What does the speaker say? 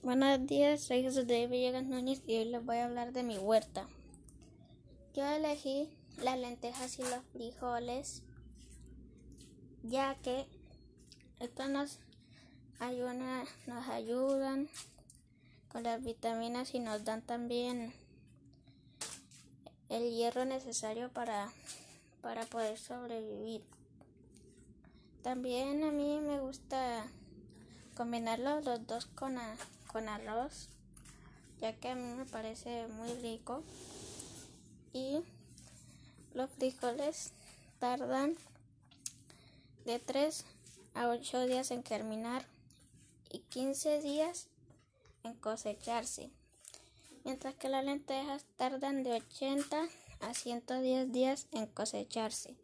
Buenos días, soy Jesús de Villegas Núñez y hoy les voy a hablar de mi huerta. Yo elegí las lentejas y los frijoles ya que estos nos ayudan, nos ayudan con las vitaminas y nos dan también el hierro necesario para, para poder sobrevivir. También a mí me gusta combinarlos los dos con, con arroz, ya que a mí me parece muy rico. Y los frijoles tardan de 3 a 8 días en germinar y 15 días en cosecharse, mientras que las lentejas tardan de 80 a 110 días en cosecharse.